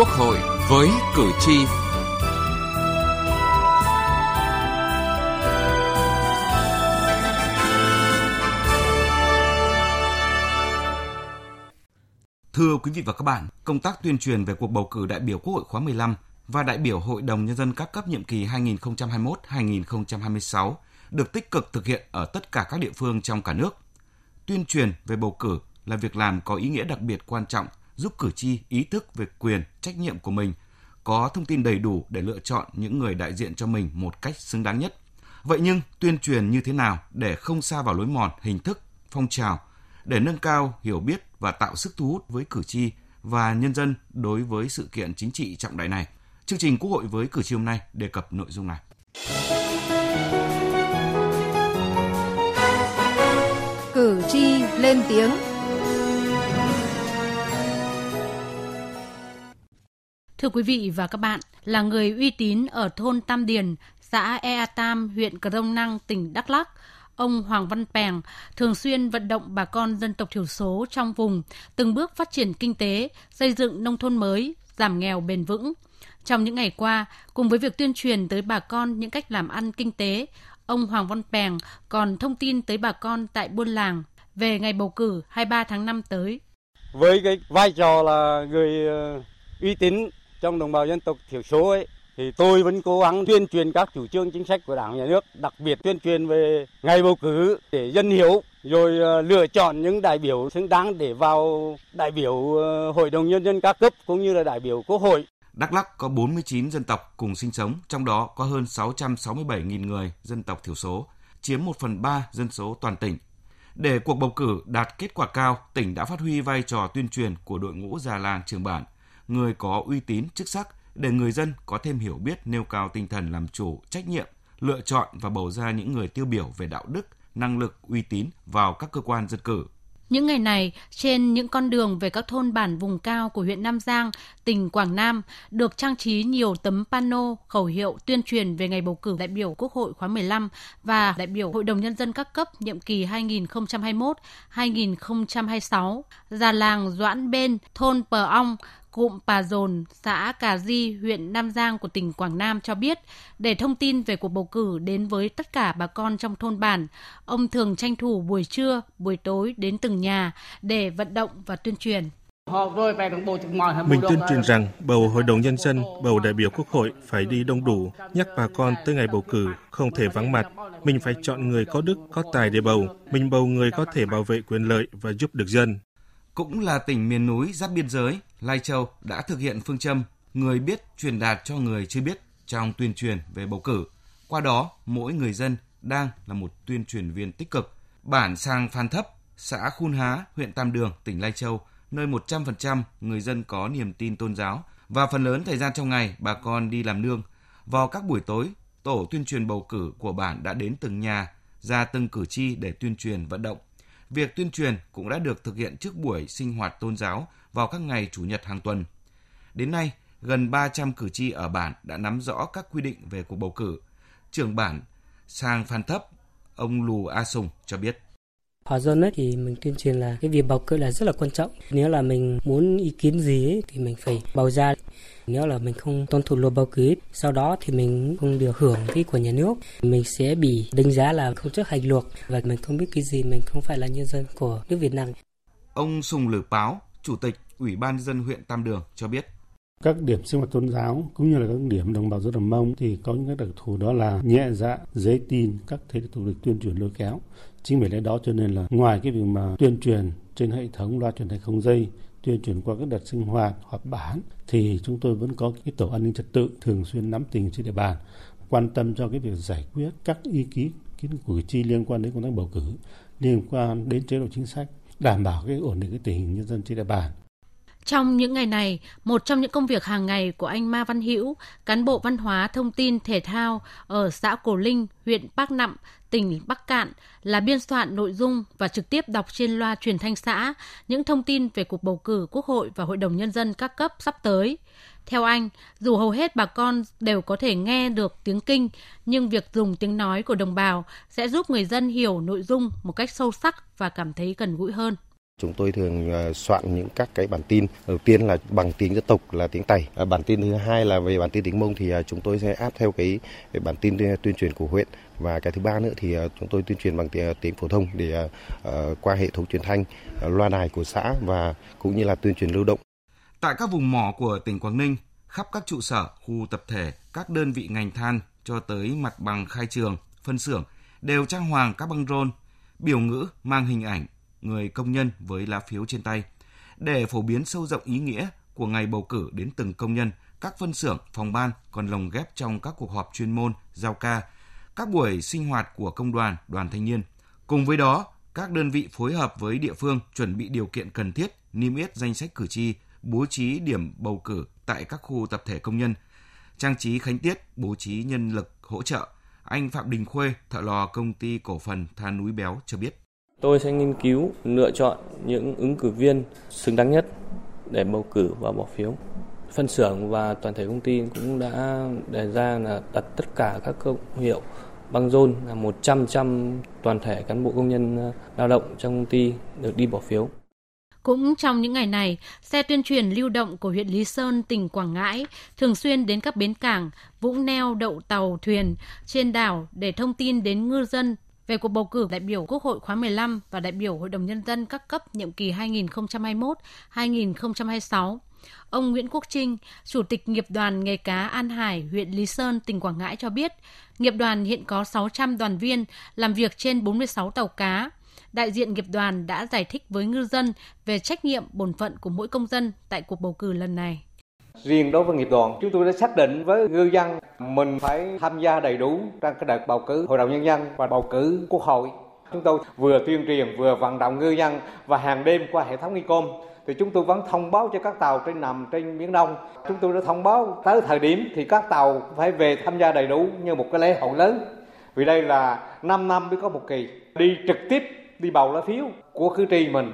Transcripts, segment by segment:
Quốc hội với cử tri. Thưa quý vị và các bạn, công tác tuyên truyền về cuộc bầu cử đại biểu Quốc hội khóa 15 và đại biểu Hội đồng Nhân dân các cấp nhiệm kỳ 2021-2026 được tích cực thực hiện ở tất cả các địa phương trong cả nước. Tuyên truyền về bầu cử là việc làm có ý nghĩa đặc biệt quan trọng giúp cử tri ý thức về quyền, trách nhiệm của mình, có thông tin đầy đủ để lựa chọn những người đại diện cho mình một cách xứng đáng nhất. Vậy nhưng tuyên truyền như thế nào để không xa vào lối mòn hình thức, phong trào, để nâng cao hiểu biết và tạo sức thu hút với cử tri và nhân dân đối với sự kiện chính trị trọng đại này. Chương trình Quốc hội với cử tri hôm nay đề cập nội dung này. Cử tri lên tiếng Thưa quý vị và các bạn, là người uy tín ở thôn Tam Điền, xã Ea Tam, huyện Cờ Rông Năng, tỉnh Đắk Lắk, ông Hoàng Văn Pèng thường xuyên vận động bà con dân tộc thiểu số trong vùng từng bước phát triển kinh tế, xây dựng nông thôn mới, giảm nghèo bền vững. Trong những ngày qua, cùng với việc tuyên truyền tới bà con những cách làm ăn kinh tế, ông Hoàng Văn Pèng còn thông tin tới bà con tại buôn làng về ngày bầu cử 23 tháng 5 tới. Với cái vai trò là người ờ, uy tín trong đồng bào dân tộc thiểu số ấy thì tôi vẫn cố gắng tuyên truyền các chủ trương chính sách của Đảng nhà nước, đặc biệt tuyên truyền về ngày bầu cử để dân hiểu rồi ờ, lựa chọn những đại biểu xứng đáng để vào đại biểu ờ, Hội đồng nhân dân các cấp cũng như là đại biểu Quốc hội. Đắk Lắk có 49 dân tộc cùng sinh sống, trong đó có hơn 667.000 người dân tộc thiểu số, chiếm 1 phần 3 dân số toàn tỉnh. Để cuộc bầu cử đạt kết quả cao, tỉnh đã phát huy vai trò tuyên truyền của đội ngũ già làng trường bản – người có uy tín chức sắc để người dân có thêm hiểu biết nêu cao tinh thần làm chủ, trách nhiệm, lựa chọn và bầu ra những người tiêu biểu về đạo đức, năng lực, uy tín vào các cơ quan dân cử. Những ngày này, trên những con đường về các thôn bản vùng cao của huyện Nam Giang, tỉnh Quảng Nam được trang trí nhiều tấm pano khẩu hiệu tuyên truyền về ngày bầu cử đại biểu Quốc hội khóa 15 và đại biểu Hội đồng Nhân dân các cấp nhiệm kỳ 2021-2026. Già làng Doãn Bên, thôn Pờ Ong, cụm Pà Dồn, xã Cà Di, huyện Nam Giang của tỉnh Quảng Nam cho biết, để thông tin về cuộc bầu cử đến với tất cả bà con trong thôn bản, ông thường tranh thủ buổi trưa, buổi tối đến từng nhà để vận động và tuyên truyền. Mình tuyên truyền rằng bầu Hội đồng Nhân dân, bầu đại biểu Quốc hội phải đi đông đủ, nhắc bà con tới ngày bầu cử, không thể vắng mặt. Mình phải chọn người có đức, có tài để bầu. Mình bầu người có thể bảo vệ quyền lợi và giúp được dân cũng là tỉnh miền núi giáp biên giới, Lai Châu đã thực hiện phương châm người biết truyền đạt cho người chưa biết trong tuyên truyền về bầu cử. Qua đó, mỗi người dân đang là một tuyên truyền viên tích cực. Bản Sang Phan Thấp, xã Khun Há, huyện Tam Đường, tỉnh Lai Châu, nơi 100% người dân có niềm tin tôn giáo và phần lớn thời gian trong ngày bà con đi làm nương. Vào các buổi tối, tổ tuyên truyền bầu cử của bản đã đến từng nhà, ra từng cử tri để tuyên truyền vận động Việc tuyên truyền cũng đã được thực hiện trước buổi sinh hoạt tôn giáo vào các ngày Chủ nhật hàng tuần. Đến nay, gần 300 cử tri ở bản đã nắm rõ các quy định về cuộc bầu cử. Trưởng bản Sang Phan Thấp, ông Lù A Sùng cho biết. Hòa dân ấy thì mình tuyên truyền là cái việc bầu cử là rất là quan trọng. Nếu là mình muốn ý kiến gì ấy, thì mình phải bầu ra. Nếu là mình không tuân thủ luật bầu cử, sau đó thì mình không được hưởng cái của nhà nước. Mình sẽ bị đánh giá là không chấp hành luật và mình không biết cái gì, mình không phải là nhân dân của nước Việt Nam. Ông Sùng Lử Páo, Chủ tịch Ủy ban dân huyện Tam Đường cho biết các điểm sinh hoạt tôn giáo cũng như là các điểm đồng bào dân tộc Mông thì có những cái đặc thù đó là nhẹ dạ, dễ tin, các thế lực thù địch tuyên truyền lôi kéo. Chính vì lẽ đó cho nên là ngoài cái việc mà tuyên truyền trên hệ thống loa truyền thanh không dây, tuyên truyền qua các đợt sinh hoạt, họp bản thì chúng tôi vẫn có cái tổ an ninh trật tự thường xuyên nắm tình trên địa bàn, quan tâm cho cái việc giải quyết các ý kiến kiến của cử tri liên quan đến công tác bầu cử, liên quan đến chế độ chính sách, đảm bảo cái ổn định cái tình hình nhân dân trên địa bàn trong những ngày này, một trong những công việc hàng ngày của anh Ma Văn Hữu, cán bộ văn hóa thông tin thể thao ở xã Cổ Linh, huyện Bắc Nậm, tỉnh Bắc Cạn là biên soạn nội dung và trực tiếp đọc trên loa truyền thanh xã những thông tin về cuộc bầu cử Quốc hội và Hội đồng Nhân dân các cấp sắp tới. Theo anh, dù hầu hết bà con đều có thể nghe được tiếng kinh, nhưng việc dùng tiếng nói của đồng bào sẽ giúp người dân hiểu nội dung một cách sâu sắc và cảm thấy gần gũi hơn. Chúng tôi thường à, soạn những các cái bản tin. Đầu tiên là bằng tiếng dân tộc là tiếng tày, à, bản tin thứ hai là về bản tin tiếng Mông thì à, chúng tôi sẽ áp theo cái bản tin tuyên truyền của huyện và cái thứ ba nữa thì chúng tôi tuyên truyền bằng tiếng, tiếng phổ thông để qua hệ thống truyền thanh loa đài của xã và cũng như là tuyên truyền lưu động. Tại các vùng mỏ của tỉnh Quảng Ninh, khắp các trụ sở, khu tập thể, các đơn vị ngành than cho tới mặt bằng khai trường, phân xưởng đều trang hoàng các băng rôn, biểu ngữ mang hình ảnh người công nhân với lá phiếu trên tay để phổ biến sâu rộng ý nghĩa của ngày bầu cử đến từng công nhân, các phân xưởng, phòng ban còn lồng ghép trong các cuộc họp chuyên môn, giao ca, các buổi sinh hoạt của công đoàn, đoàn thanh niên. Cùng với đó, các đơn vị phối hợp với địa phương chuẩn bị điều kiện cần thiết, niêm yết danh sách cử tri, bố trí điểm bầu cử tại các khu tập thể công nhân, trang trí khánh tiết, bố trí nhân lực hỗ trợ. Anh Phạm Đình Khuê, thợ lò công ty cổ phần than núi béo cho biết. Tôi sẽ nghiên cứu, lựa chọn những ứng cử viên xứng đáng nhất để bầu cử và bỏ phiếu. Phân xưởng và toàn thể công ty cũng đã đề ra là đặt tất cả các công hiệu băng rôn là 100% toàn thể cán bộ công nhân ờ, lao động trong công ty được đi bỏ phiếu. Cũng trong những ngày này, xe tuyên truyền lưu động của huyện Lý Sơn, tỉnh Quảng Ngãi thường xuyên đến các bến cảng, vũng neo đậu tàu thuyền trên đảo để thông tin đến ngư dân về cuộc bầu cử đại biểu Quốc hội khóa 15 và đại biểu Hội đồng Nhân dân các cấp nhiệm kỳ 2021-2026. Ông Nguyễn Quốc Trinh, Chủ tịch Nghiệp đoàn Nghề cá An Hải, huyện Lý Sơn, tỉnh Quảng Ngãi cho biết, nghiệp đoàn hiện có 600 đoàn viên làm việc trên 46 tàu cá, đại diện nghiệp đoàn đã giải thích với ngư dân về trách nhiệm bổn phận của mỗi công dân tại cuộc bầu cử lần này. Riêng đối với nghiệp đoàn, chúng tôi đã xác định với ngư dân mình phải tham gia đầy đủ trong cái đợt bầu cử Hội đồng Nhân dân và bầu cử Quốc hội. Chúng tôi vừa tuyên truyền vừa vận động ngư dân và hàng đêm qua hệ thống Ngicom thì chúng tôi vẫn thông báo cho các tàu trên nằm trên biển Đông. Chúng tôi đã thông báo tới thời điểm thì các tàu phải về tham gia đầy đủ như một cái lễ hội lớn. Vì đây là 5 năm mới có một kỳ đi trực tiếp đi bầu lá phiếu của cử tri mình.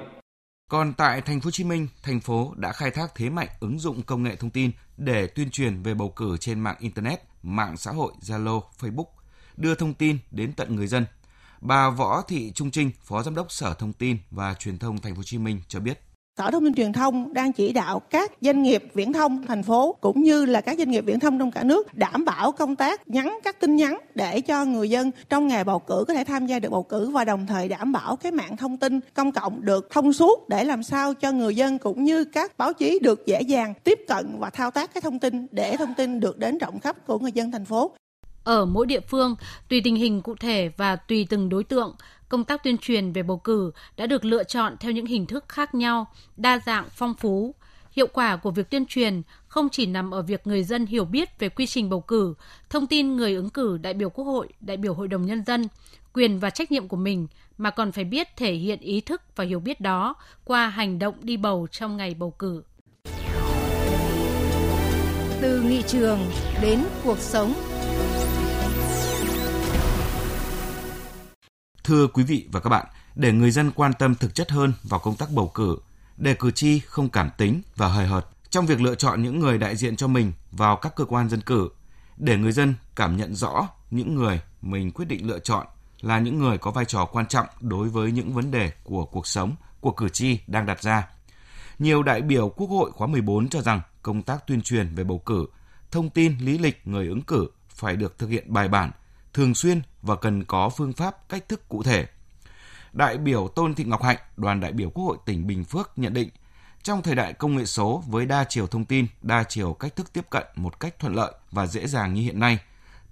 Còn tại thành phố Hồ Chí Minh, thành phố đã khai thác thế mạnh ứng dụng công nghệ thông tin để tuyên truyền về bầu cử trên mạng internet, mạng xã hội Zalo, Facebook, đưa thông tin đến tận người dân. Bà Võ Thị Trung Trinh, Phó Giám đốc Sở Thông tin và Truyền thông Thành phố Hồ Chí Minh cho biết. Sở Thông tin Truyền thông đang chỉ đạo các doanh nghiệp viễn thông thành phố cũng như là các doanh nghiệp viễn thông trong cả nước đảm bảo công tác nhắn các tin nhắn để cho người dân trong ngày bầu cử có thể tham gia được bầu cử và đồng thời đảm bảo cái mạng thông tin công cộng được thông suốt để làm sao cho người dân cũng như các báo chí được dễ dàng tiếp cận và thao tác cái thông tin để thông tin được đến rộng khắp của người dân thành phố. Ở mỗi địa phương, tùy tình hình cụ thể và tùy từng đối tượng, công tác tuyên truyền về bầu cử đã được lựa chọn theo những hình thức khác nhau, đa dạng, phong phú. Hiệu quả của việc tuyên truyền không chỉ nằm ở việc người dân hiểu biết về quy trình bầu cử, thông tin người ứng cử đại biểu Quốc hội, đại biểu Hội đồng Nhân dân, quyền và trách nhiệm của mình, mà còn phải biết thể hiện ý thức và hiểu biết đó qua hành động đi bầu trong ngày bầu cử. Từ nghị trường đến cuộc sống Thưa quý vị và các bạn, để người dân quan tâm thực chất hơn vào công tác bầu cử, để cử tri không cảm tính và hời hợt trong việc lựa chọn những người đại diện cho mình vào các cơ quan dân cử, để người dân cảm nhận rõ những người mình quyết định lựa chọn là những người có vai trò quan trọng đối với những vấn đề của cuộc sống của cử tri đang đặt ra. Nhiều đại biểu Quốc hội khóa 14 cho rằng công tác tuyên truyền về bầu cử, thông tin lý lịch người ứng cử phải được thực hiện bài bản, thường xuyên và cần có phương pháp cách thức cụ thể. Đại biểu Tôn Thị Ngọc Hạnh, đoàn đại biểu Quốc hội tỉnh Bình Phước nhận định, trong thời đại công nghệ số với đa chiều thông tin, đa chiều cách thức tiếp cận một cách thuận lợi và dễ dàng như hiện nay,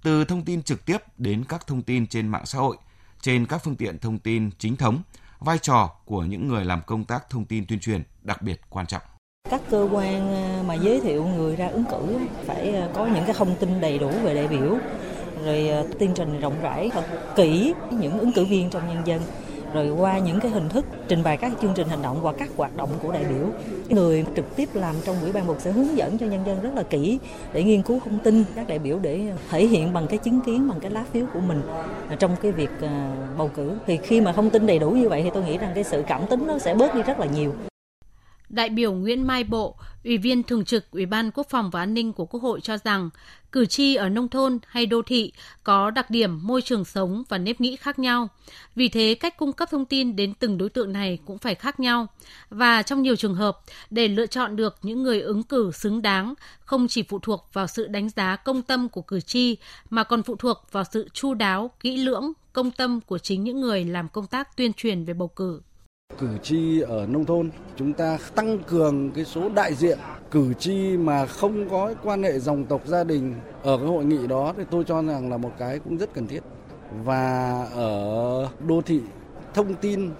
từ thông tin trực tiếp đến các thông tin trên mạng xã hội, trên các phương tiện thông tin chính thống, vai trò của những người làm công tác thông tin tuyên truyền đặc biệt quan trọng các cơ quan à, mà giới thiệu người ra ứng cử phải à, có những cái thông tin đầy đủ về đại biểu rồi ờ, tuyên truyền rộng rãi, thật kỹ những ứng cử viên trong nhân dân, rồi qua những cái hình thức trình bày các chương trình hành động và các hoạt động của đại biểu. Người trực tiếp làm trong ủy ban bầu sẽ hướng dẫn cho nhân dân rất là kỹ để nghiên cứu thông tin các đại biểu để thể hiện bằng cái chứng kiến, bằng cái lá phiếu của mình trong cái việc ờ, bầu cử. Thì khi mà thông tin đầy đủ như vậy thì tôi nghĩ rằng cái sự cảm tính nó sẽ bớt đi rất là nhiều. Đại biểu Nguyễn Mai Bộ, Ủy viên Thường trực Ủy ban Quốc phòng và An ninh của Quốc hội cho rằng, cử tri ở nông thôn hay đô thị có đặc điểm môi trường sống và nếp nghĩ khác nhau. Vì thế, cách cung cấp thông tin đến từng đối tượng này cũng phải khác nhau. Và trong nhiều trường hợp, để lựa chọn được những người ứng cử xứng đáng, không chỉ phụ thuộc vào sự đánh giá công tâm của cử tri, mà còn phụ thuộc vào sự chu đáo, kỹ lưỡng, công tâm của chính những người làm công tác tuyên truyền về bầu cử. Cử tri ở nông thôn chúng ta tăng cường cái số đại diện cử tri mà không có quan hệ dòng tộc gia đình ở cái hội nghị đó thì tôi cho rằng là một cái cũng rất cần thiết. Và ở đô thị thông tin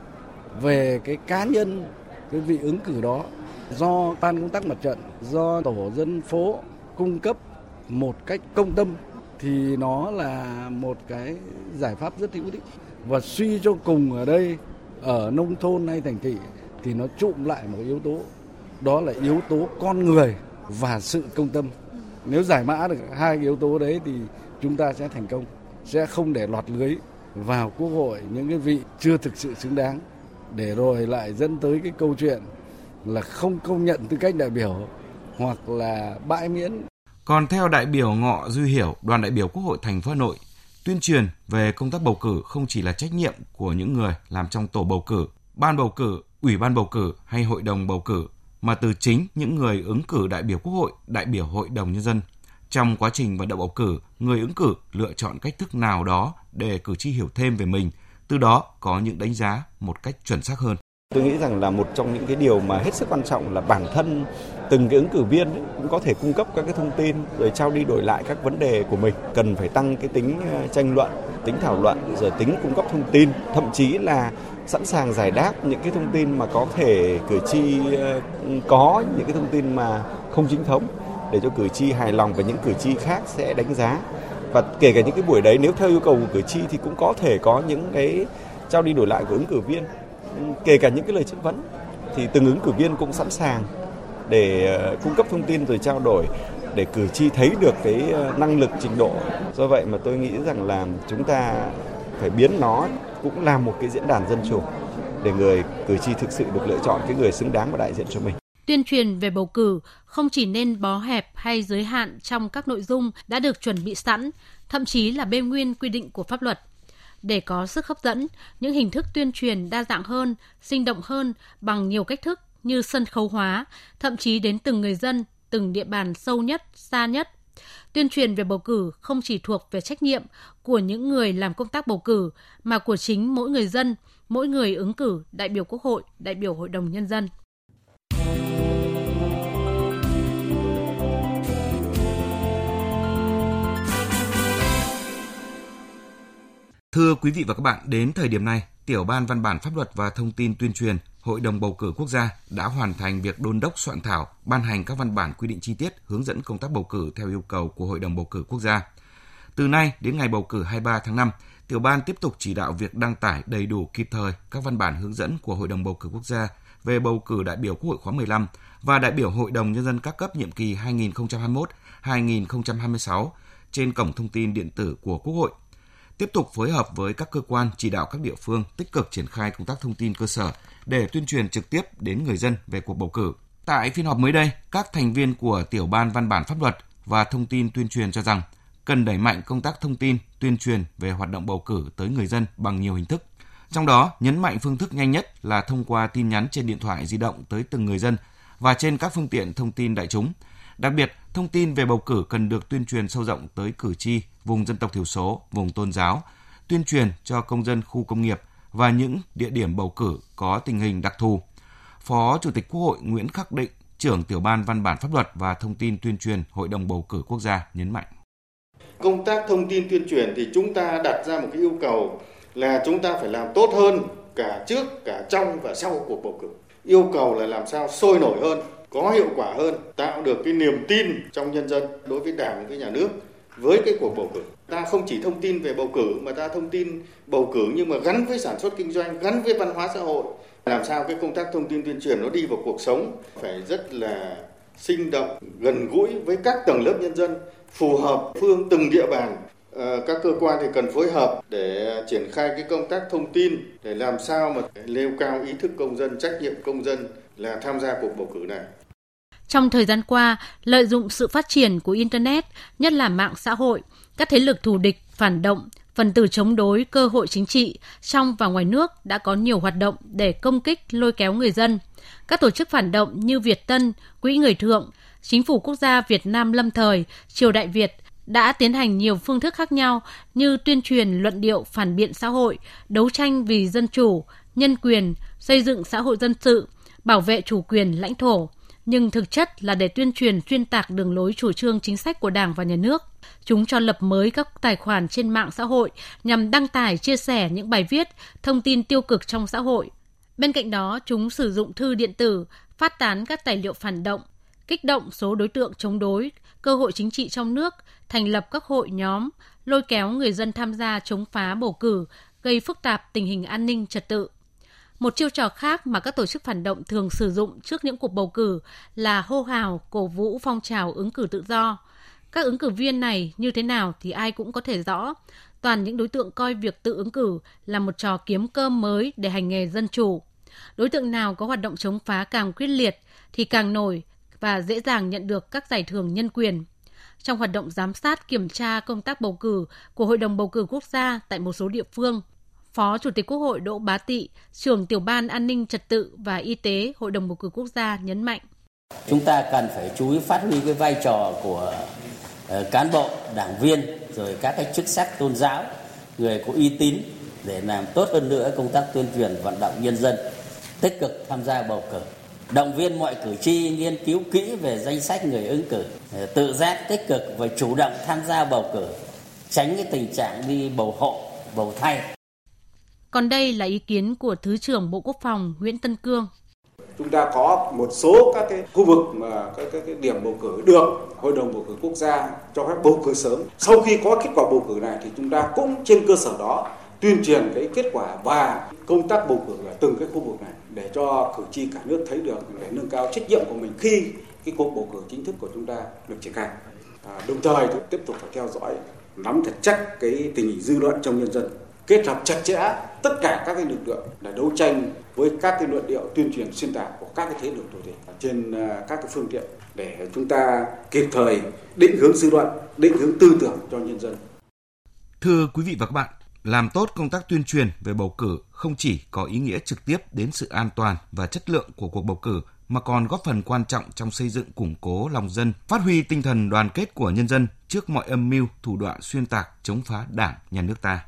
về cái cá nhân cái vị ứng cử đó do ban công tác mặt trận, do tổ dân phố cung cấp một cách công tâm thì nó là một cái giải pháp rất hữu ích. Và suy cho cùng ở đây ở nông thôn hay thành thị thì nó trụm lại một yếu tố. Đó là yếu tố con người và sự công tâm. Nếu giải mã được hai yếu tố đấy thì chúng ta sẽ thành công sẽ không để lọt lưới vào quốc hội những cái vị chưa thực sự xứng đáng. Để rồi lại dẫn tới cái câu chuyện là không công nhận tư cách đại biểu hoặc là bãi miễn. Còn theo đại biểu Ngọ Duy Hiểu, đoàn đại biểu Quốc hội thành phố Hà Nội, Tuyên truyền về công tác bầu cử không chỉ là trách nhiệm của những người làm trong tổ bầu cử, ban bầu cử, ủy ban bầu cử hay hội đồng bầu cử, mà từ chính những người ứng cử đại biểu Quốc hội, đại biểu Hội đồng Nhân dân. Trong quá trình vận động bầu cử, người ứng cử lựa chọn cách thức nào đó để cử tri hiểu thêm về mình, từ đó có những đánh giá một cách chuẩn xác hơn. Tôi nghĩ rằng là một trong những cái điều mà hết sức quan trọng là bản thân từng cái ứng cử viên ấy, cũng có thể cung cấp các cái thông tin rồi trao đi đổi lại các vấn đề của mình. Cần phải tăng cái tính ờ, tranh luận tính thảo luận rồi tính cung cấp thông tin. Thậm chí là sẵn sàng giải đáp những cái thông tin mà có thể cử tri ờ, có những cái thông tin mà không chính thống để cho cử tri hài lòng và những cử tri khác sẽ đánh giá. Và kể cả những cái buổi đấy nếu theo yêu cầu của cử tri thì cũng có thể có những cái trao đi đổi lại của ứng cử viên. Kể cả những cái lời chất vấn thì từng ứng cử viên cũng sẵn sàng để ờ, cung cấp thông tin rồi trao đổi để cử tri thấy được cái ờ, năng lực trình độ. Do vậy mà tôi nghĩ rằng là chúng ta phải biến nó cũng là một cái diễn đàn dân chủ để người cử tri thực sự được lựa chọn cái người xứng đáng và đại diện cho mình. Tuyên truyền về bầu cử không chỉ nên bó hẹp hay giới hạn trong các nội dung đã được chuẩn bị sẵn, thậm chí là bê nguyên quy định của pháp luật. Để có sức hấp dẫn, những hình thức tuyên truyền đa dạng hơn, sinh động hơn bằng nhiều cách thức như sân khấu hóa, thậm chí đến từng người dân, từng địa bàn sâu nhất, xa nhất. Tuyên truyền về bầu cử không chỉ thuộc về trách nhiệm của những người làm công tác bầu cử mà của chính mỗi người dân, mỗi người ứng cử đại biểu Quốc hội, đại biểu Hội đồng nhân dân. Thưa quý vị và các bạn, đến thời điểm này, Tiểu ban Văn bản Pháp luật và Thông tin tuyên truyền Hội đồng bầu cử quốc gia đã hoàn thành việc đôn đốc soạn thảo, ban hành các văn bản quy định chi tiết hướng dẫn công tác bầu cử theo yêu cầu của Hội đồng bầu cử quốc gia. Từ nay đến ngày bầu cử 23 tháng 5, tiểu ban tiếp tục chỉ đạo việc đăng tải đầy đủ kịp thời các văn bản hướng dẫn của Hội đồng bầu cử quốc gia về bầu cử đại biểu Quốc hội khóa 15 và đại biểu Hội đồng nhân dân các cấp nhiệm kỳ 2021-2026 trên cổng thông tin điện tử của Quốc hội tiếp tục phối hợp với các cơ quan chỉ đạo các địa phương tích cực triển khai công tác thông tin cơ sở để tuyên truyền trực tiếp đến người dân về cuộc bầu cử. Tại phiên họp mới đây, các thành viên của tiểu ban văn bản pháp luật và thông tin tuyên truyền cho rằng cần đẩy mạnh công tác thông tin, tuyên truyền về hoạt động bầu cử tới người dân bằng nhiều hình thức. Trong đó, nhấn mạnh phương thức nhanh nhất là thông qua tin nhắn trên điện thoại di động tới từng người dân và trên các phương tiện thông tin đại chúng. Đặc biệt, thông tin về bầu cử cần được tuyên truyền sâu rộng tới cử tri vùng dân tộc thiểu số, vùng tôn giáo, tuyên truyền cho công dân khu công nghiệp và những địa điểm bầu cử có tình hình đặc thù. Phó Chủ tịch Quốc hội Nguyễn Khắc Định, trưởng tiểu ban văn bản pháp luật và thông tin tuyên truyền Hội đồng bầu cử quốc gia nhấn mạnh. Công tác thông tin tuyên truyền thì chúng ta đặt ra một cái yêu cầu là chúng ta phải làm tốt hơn cả trước, cả trong và sau cuộc bầu cử. Yêu cầu là làm sao sôi nổi hơn, có hiệu quả hơn, tạo được cái niềm tin trong nhân dân đối với Đảng với nhà nước với cái cuộc bầu cử. Ta không chỉ thông tin về bầu cử mà ta thông tin bầu cử nhưng mà gắn với sản xuất kinh doanh, gắn với văn hóa xã hội. Làm sao cái công tác thông tin tuyên truyền nó đi vào cuộc sống phải rất là sinh động, gần gũi với các tầng lớp nhân dân, phù hợp phương từng địa bàn ờ, các cơ quan thì cần phối hợp để triển khai cái công tác thông tin để làm sao mà nêu cao ý thức công dân, trách nhiệm công dân là tham gia cuộc bầu cử này. Trong thời gian qua, lợi dụng sự phát triển của Internet, nhất là mạng xã hội, các thế lực thù địch, phản động, phần tử chống đối cơ hội chính trị trong và ngoài nước đã có nhiều hoạt động để công kích lôi kéo người dân. Các tổ chức phản động như Việt Tân, Quỹ Người Thượng, Chính phủ Quốc gia Việt Nam lâm thời, Triều Đại Việt đã tiến hành nhiều phương thức khác nhau như tuyên truyền luận điệu phản biện xã hội, đấu tranh vì dân chủ, nhân quyền, xây dựng xã hội dân sự, bảo vệ chủ quyền lãnh thổ, nhưng thực chất là để tuyên truyền xuyên tạc đường lối chủ trương chính sách của Đảng và Nhà nước. Chúng cho lập mới các tài khoản trên mạng xã hội nhằm đăng tải chia sẻ những bài viết, thông tin tiêu cực trong xã hội. Bên cạnh đó, chúng sử dụng thư điện tử, phát tán các tài liệu phản động, kích động số đối tượng chống đối, cơ hội chính trị trong nước, thành lập các hội nhóm, lôi kéo người dân tham gia chống phá bầu cử, gây phức tạp tình hình an ninh trật tự. Một chiêu trò khác mà các tổ chức phản động thường sử dụng trước những cuộc bầu cử là hô hào cổ vũ phong trào ứng cử tự do. Các ứng cử viên này như thế nào thì ai cũng có thể rõ. Toàn những đối tượng coi việc tự ứng cử là một trò kiếm cơm mới để hành nghề dân chủ. Đối tượng nào có hoạt động chống phá càng quyết liệt thì càng nổi và dễ dàng nhận được các giải thưởng nhân quyền. Trong hoạt động giám sát kiểm tra công tác bầu cử của Hội đồng bầu cử quốc gia tại một số địa phương, Phó Chủ tịch Quốc hội Đỗ Bá Tị, trưởng tiểu ban an ninh trật tự và y tế Hội đồng bầu cử quốc gia nhấn mạnh. Chúng ta cần phải chú ý phát huy cái vai trò của ờ, cán bộ, đảng viên, rồi các cái chức sắc tôn giáo, người có uy tín để làm tốt hơn nữa công tác tuyên truyền vận động nhân dân tích cực tham gia bầu cử động viên mọi cử tri nghiên cứu kỹ về danh sách người ứng cử ờ, tự giác tích cực và chủ động tham gia bầu cử tránh cái tình trạng đi bầu hộ bầu thay còn đây là ý kiến của Thứ trưởng Bộ Quốc phòng Nguyễn Tân Cương. Chúng ta có một số các cái khu vực mà các, các cái điểm bầu cử được Hội đồng bầu cử quốc gia cho phép bầu cử sớm. Sau khi có kết quả bầu cử này thì chúng ta cũng trên cơ sở đó tuyên truyền cái kết quả và công tác bầu cử ở từng cái khu vực này để cho cử tri cả nước thấy được để nâng cao trách nhiệm của mình khi cái cuộc bầu cử chính thức của chúng ta được triển khai. À, đồng thời tiếp tục phải theo dõi nắm thật chắc cái tình hình dư luận trong nhân dân kết hợp chặt chẽ tất cả các cái lực lượng để đấu tranh với các cái luận điệu tuyên truyền xuyên tạc của các cái thế lực thù địch trên à, các cái phương tiện để chúng ta kịp thời định hướng dư luận, định hướng tư tưởng cho nhân dân. Thưa quý vị và các bạn, làm tốt công tác tuyên truyền về bầu cử không chỉ có ý nghĩa trực tiếp đến sự an toàn và chất lượng của cuộc bầu cử mà còn góp phần quan trọng trong xây dựng củng cố lòng dân, phát huy tinh thần đoàn kết của nhân dân trước mọi âm mưu, thủ đoạn xuyên tạc chống phá Đảng, nhà nước ta.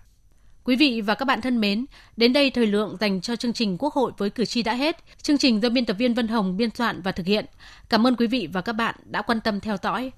Quý vị và các bạn thân mến, đến đây thời lượng dành cho chương trình Quốc hội với cử tri đã hết. Chương trình do biên tập viên Vân Hồng biên soạn và thực hiện. Cảm ơn quý vị và các bạn đã quan tâm theo dõi.